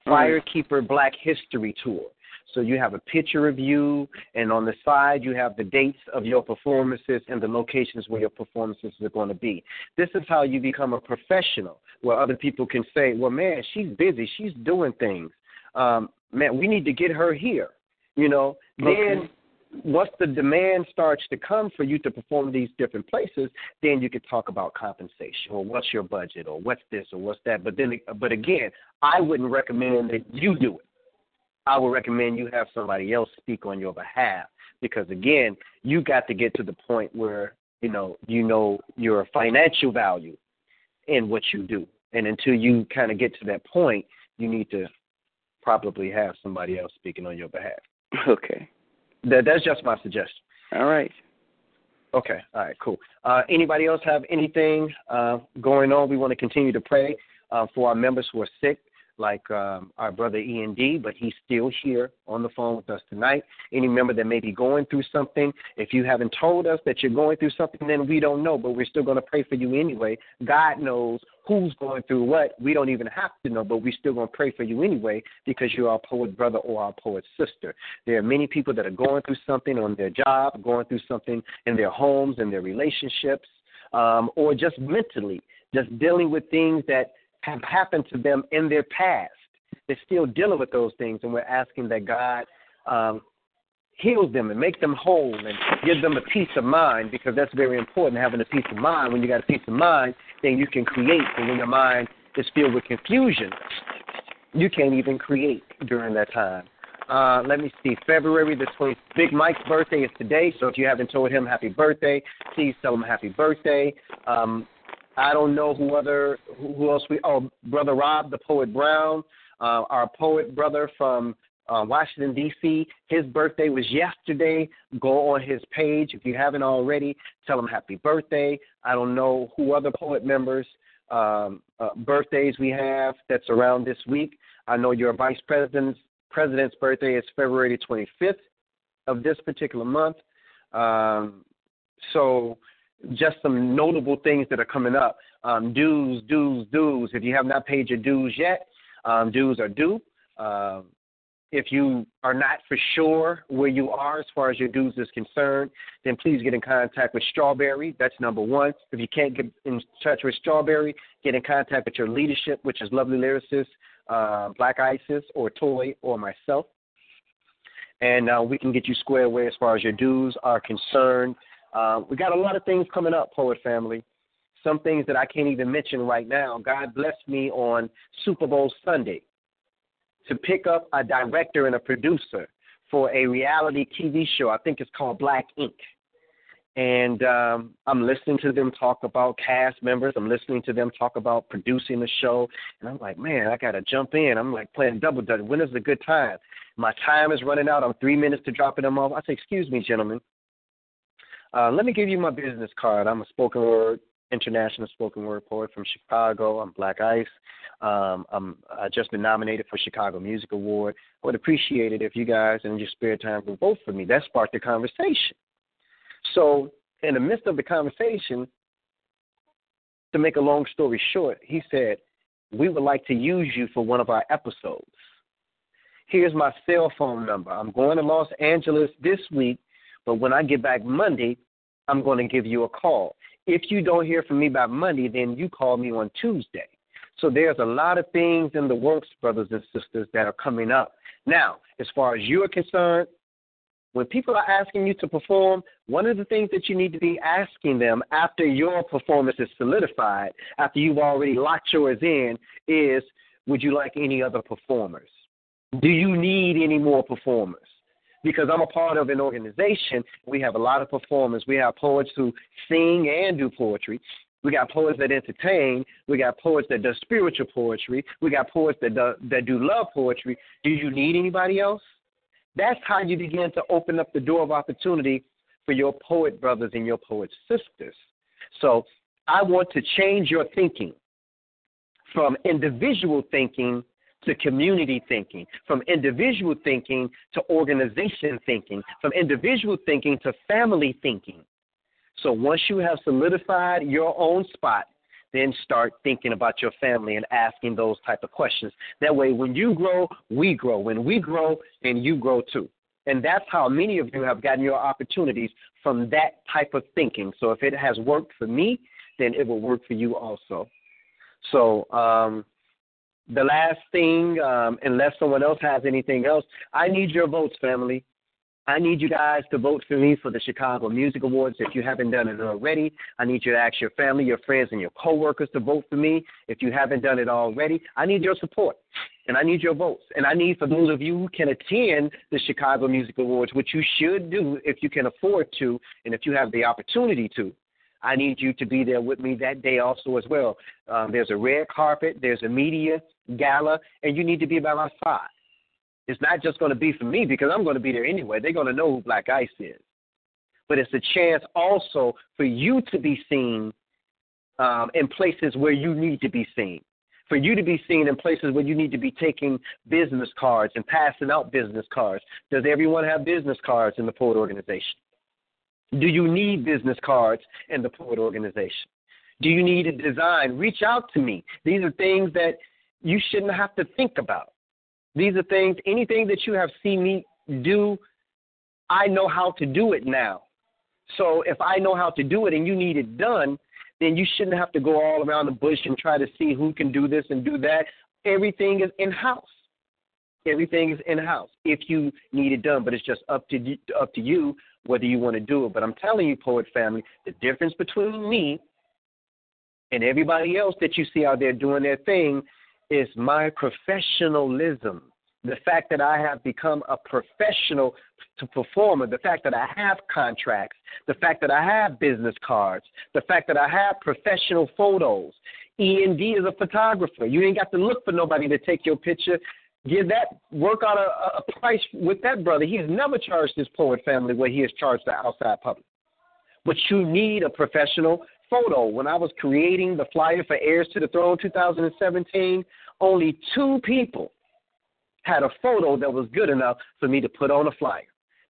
Fire Keeper Black History tour. So you have a picture of you, and on the side you have the dates of your performances and the locations where your performances are going to be. This is how you become a professional, where other people can say, "Well, man, she's busy. She's doing things. Um, man, we need to get her here." You know. Okay. Then once the demand starts to come for you to perform these different places, then you could talk about compensation or what's your budget or what's this or what's that. But then, but again, I wouldn't recommend that you do it. I would recommend you have somebody else speak on your behalf because again, you got to get to the point where you know you know your financial value in what you do, and until you kind of get to that point, you need to probably have somebody else speaking on your behalf. [LAUGHS] Okay. That, that's just my suggestion. All right. Okay. All right. Cool. Uh, anybody else have anything uh, going on? We want to continue to pray uh, for our members who are sick, like um, our brother Ian D, but he's still here on the phone with us tonight. Any member that may be going through something, if you haven't told us that you're going through something, then we don't know, but we're still going to pray for you anyway. God knows who's going through what. We don't even have to know, but we're still going to pray for you anyway because you're our poet brother or our poet sister. There are many people that are going through something on their job, going through something in their homes, in their relationships, um, or just mentally, just dealing with things that have happened to them in their past. They're still dealing with those things, and we're asking that God um, heals them and make them whole and give them a peace of mind because that's very important, having a peace of mind. When you got a peace of mind, then you can create. And when your mind is filled with confusion, you can't even create during that time. Uh, let me see. February the 20th. Big Mike's birthday is today, so if you haven't told him happy birthday, please tell him happy birthday. Um, I don't know who other who else we. Oh, brother Rob, the poet Brown, uh, our poet brother from uh, Washington D.C. His birthday was yesterday. Go on his page if you haven't already. Tell him happy birthday. I don't know who other poet members um, uh, birthdays we have that's around this week. I know your vice president's president's birthday is February 25th of this particular month. Um, so just some notable things that are coming up. Um, dues, dues, dues. If you have not paid your dues yet, um, dues are due. Um, if you are not for sure where you are as far as your dues is concerned, then please get in contact with Strawberry. That's number one. If you can't get in touch with Strawberry, get in contact with your leadership, which is Lovely Lyricist, uh, Black Isis, or Toy, or myself. And uh, we can get you squared away as far as your dues are concerned. Uh, we got a lot of things coming up, Poet Family. Some things that I can't even mention right now. God blessed me on Super Bowl Sunday to pick up a director and a producer for a reality TV show. I think it's called Black Ink. And um, I'm listening to them talk about cast members. I'm listening to them talk about producing the show. And I'm like, man, I got to jump in. I'm like playing double dutch. When is a good time? My time is running out. I'm three minutes to dropping them off. I say, excuse me, gentlemen. Uh, let me give you my business card. I'm a spoken word, international spoken word poet from Chicago. I'm Black Ice. Um, I'm I just been nominated for Chicago Music Award. I would appreciate it if you guys in your spare time would vote for me. That sparked the conversation. So in the midst of the conversation, to make a long story short, he said, "We would like to use you for one of our episodes. Here's my cell phone number. I'm going to Los Angeles this week, but when I get back Monday, I'm going to give you a call. If you don't hear from me by Monday, then you call me on Tuesday." So there's a lot of things in the works, brothers and sisters, that are coming up. Now, as far as you are concerned, when people are asking you to perform, one of the things that you need to be asking them after your performance is solidified, after you've already locked yours in, is would you like any other performers? Do you need any more performers? Because I'm a part of an organization. We have a lot of performers. We have poets who sing and do poetry. We got poets that entertain. We got poets that do spiritual poetry. We got poets that do, that do love poetry. Do you need anybody else? That's how you begin to open up the door of opportunity for your poet brothers and your poet sisters. So I want to change your thinking from individual thinking to community thinking, from individual thinking to organization thinking, from individual thinking to family thinking. So once you have solidified your own spot, then start thinking about your family and asking those type of questions. That way, when you grow, we grow. When we grow, then you grow too. And that's how many of you have gotten your opportunities from that type of thinking. So if it has worked for me, then it will work for you also. So um, the last thing, um, unless someone else has anything else, I need your votes, family. I need you guys to vote for me for the Chicago Music Awards. If you haven't done it already, I need you to ask your family, your friends, and your coworkers to vote for me. If you haven't done it already, I need your support and I need your votes. And I need for those of you who can attend the Chicago Music Awards, which you should do if you can afford to and if you have the opportunity to. I need you to be there with me that day also as well. Um, there's a red carpet, there's a media gala, and you need to be by my side. It's not just going to be for me because I'm going to be there anyway. They're going to know who Black Ice is. But it's a chance also for you to be seen um, in places where you need to be seen. For you to be seen in places where you need to be taking business cards and passing out business cards. Does everyone have business cards in the Ford organization? Do you need business cards in the Poet organization? Do you need a design? Reach out to me. These are things that you shouldn't have to think about. These are things, anything that you have seen me do, I know how to do it now. So if I know how to do it and you need it done, then you shouldn't have to go all around the bush and try to see who can do this and do that. Everything is in house. Everything is in house if you need it done, but it's just up to up to you whether you want to do it. But I'm telling you, poet family, the difference between me and everybody else that you see out there doing their thing is my professionalism. The fact that I have become a professional to performer, the fact that I have contracts, the fact that I have business cards, the fact that I have professional photos. END is a photographer. You ain't got to look for nobody to take your picture. Give that work out a, a price with that brother. He has never charged his poet family what he has charged the outside public. But you need a professional photo. When I was creating the flyer for Heirs to the Throne 2017, only two people had a photo that was good enough for me to put on a flyer.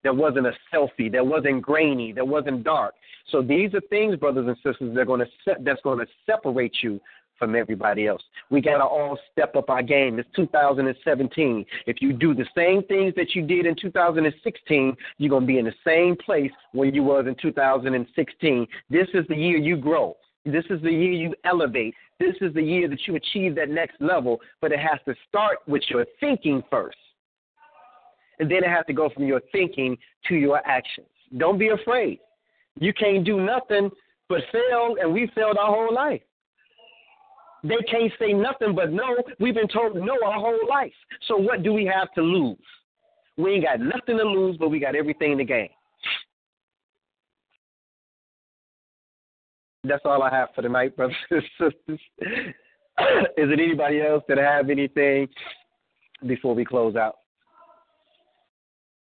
There wasn't a selfie. There wasn't grainy. There wasn't dark. So these are things, brothers and sisters, that are going to se- that's going to separate you from everybody else. We got to all step up our game. It's 2017. If you do the same things that you did in 2016, you're going to be in the same place where you was in 2016. This is the year you grow. This is the year you elevate. This is the year that you achieve that next level, but it has to start with your thinking first. And then it has to go from your thinking to your actions. Don't be afraid. You can't do nothing but fail, and we failed our whole life. They can't say nothing but no. We've been told no our whole life. So what do we have to lose? We ain't got nothing to lose, but we got everything to gain. That's all I have for tonight, brothers [LAUGHS] and sisters. Is it anybody else that have anything before we close out?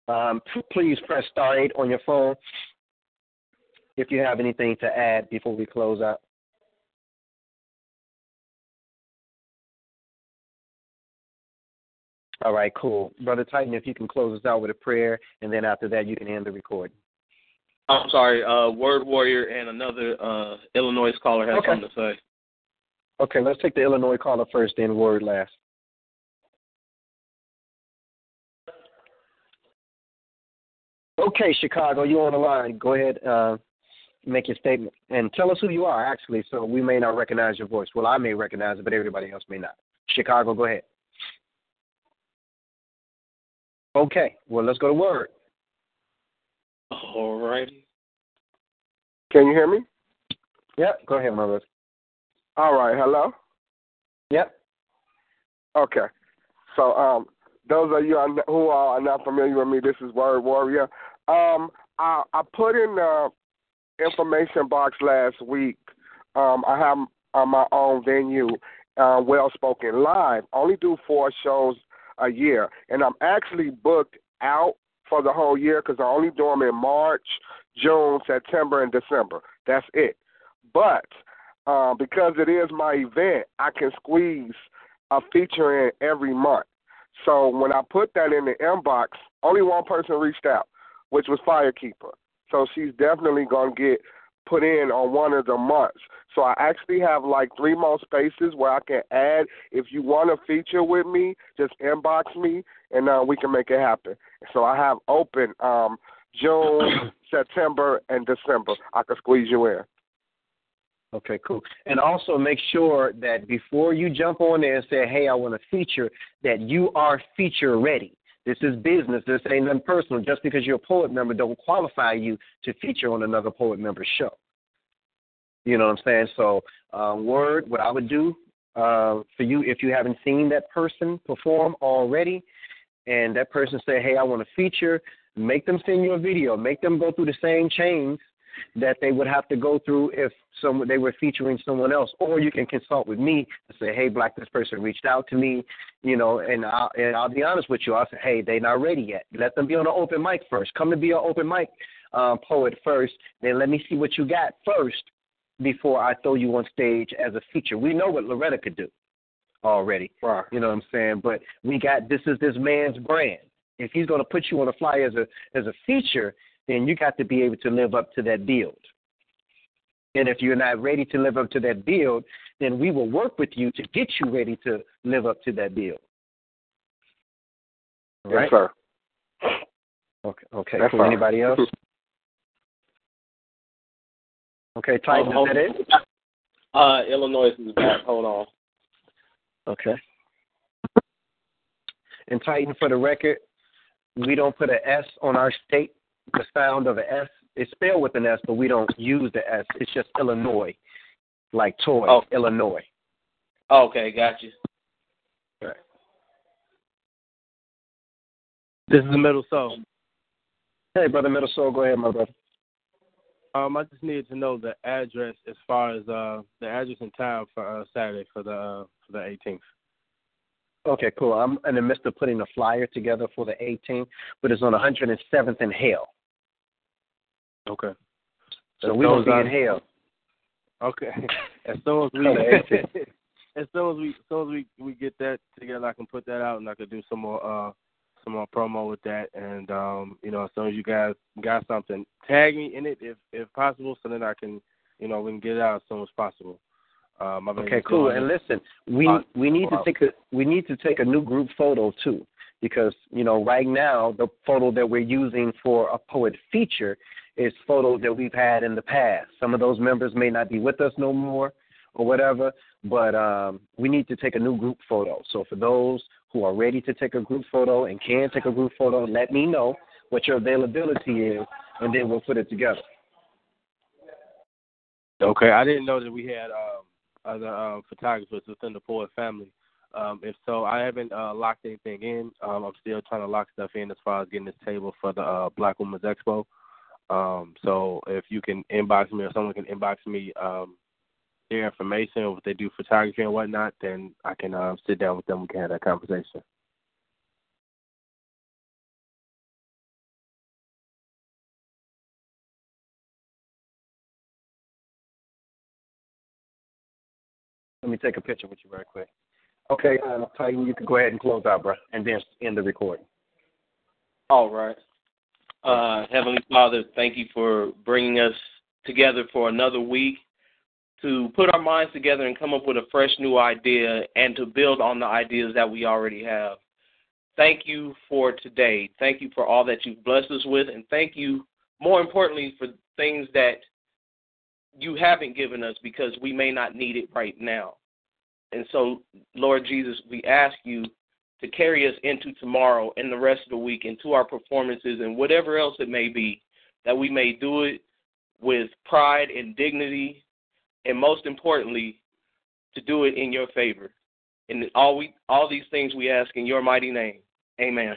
Um, please press star eight on your phone if you have anything to add before we close out. All right, cool. Brother Titan, if you can close us out with a prayer, and then after that, you can end the recording. I'm sorry, uh, Word Warrior and another uh, Illinois caller has Okay. something to say. Okay, let's take the Illinois caller first, then Word last. Okay, Chicago, you on the line. Go ahead, uh, make your statement, and tell us who you are, actually, so we may not recognize your voice. Well, I may recognize it, but everybody else may not. Chicago, go ahead. Okay, well, let's go to Word. All righty. Can you hear me? Yep, go ahead, my brother. All right. Hello. Yep. Okay. So um, those of you who are not familiar with me, this is Word Warrior. Um, I, I put in the information box last week. Um, I have uh, my own venue, uh, Well Spoken Live. Only do four shows a year, and I'm actually booked out for the whole year because I only do them in March, June, September, and December. That's it. But uh, because it is my event, I can squeeze a feature in every month. So when I put that in the inbox, only one person reached out, which was Firekeeper. So she's definitely gonna get put in on one of the months. So I actually have like three more spaces where I can add. If you want to feature with me, just inbox me and uh, we can make it happen. So I have open um, June, [CLEARS THROAT] September, and December. I can squeeze you in. Okay, cool. And also make sure that before you jump on there and say, "Hey, I want to feature," that you are feature ready. This is business. This ain't nothing personal. Just because you're a poet member don't qualify you to feature on another poet member show. You know what I'm saying? So, uh, word, what I would do uh, for you, if you haven't seen that person perform already, and that person say, "Hey, I want to feature," make them send you a video. Make them go through the same chains that they would have to go through if some they were featuring someone else. Or you can consult with me and say, "Hey, Black, this person reached out to me," you know, and I'll, and I'll be honest with you. I'll say, "Hey, they're not ready yet. Let them be on an open mic first. Come to be an open mic um, poet first. Then let me see what you got first before I throw you on stage as a feature. We know what Loretta could do already. Right. You know what I'm saying? But we got this is this man's brand. If he's going to put you on a flyer as a as a feature, then you got to be able to live up to that build. And if you're not ready to live up to that build, then we will work with you to get you ready to live up to that build. All right? Yes, sir. Okay. Okay. That's cool. Anybody else? Okay, Titan, Oh, is that it? Uh, Illinois is back. Hold on. Okay. And Titan, for the record, we don't put an S on our state. The sound of an S is spelled with an S, but we don't use the S. It's just Illinois, like toy, Oh. Illinois. Okay, got you. This is the middle soul. Hey, brother Middle Soul, go ahead, my brother. Um, I just needed to know the address as far as uh the address and town for uh, Saturday for the uh, for the 18th. Okay, cool. I'm in the midst of putting a flyer together for the 18th, but it's on 107th and Hale. Okay. So we soon be as in I- Hale. Okay. [LAUGHS] as soon as we On [LAUGHS] the 18th. as soon as we as soon as we we get that together, I can put that out and I can do some more uh some more promo with that. And um, you know, as soon as you guys got something, tag me in it if if possible, so that I can you know we can get it out as soon as possible. Um, Okay, cool. And listen, we Uh, we need to take a we need to take a new group photo too, because you know right now the photo that we're using for a poet feature is photos that we've had in the past. Some of those members may not be with us no more or whatever, but um, we need to take a new group photo. So for those who are ready to take a group photo and can take a group photo, let me know what your availability is, and then we'll put it together. Okay, I didn't know that we had um, other um, photographers within the Ford family. Um, if so, I haven't uh, locked anything in. Um, I'm still trying to lock stuff in as far as getting this table for the uh, Black Women's Expo. Um, so if you can inbox me or someone can inbox me um, their information or if they do photography and whatnot, then I can uh, sit down with them. We can have that conversation. Let me take a picture with you right quick. Okay, uh, Titan, you can go ahead and close out, bro, and then end the recording. All right. Uh, Heavenly Father, thank you for bringing us together for another week to put our minds together and come up with a fresh new idea and to build on the ideas that we already have. Thank you for today. Thank you for all that you've blessed us with, and thank you, more importantly, for things that you haven't given us because we may not need it right now. And so, Lord Jesus, we ask you to carry us into tomorrow and the rest of the week, into our performances and whatever else it may be, that we may do it with pride and dignity, and most importantly, to do it in your favor. And all we all these things we ask in your mighty name. Amen.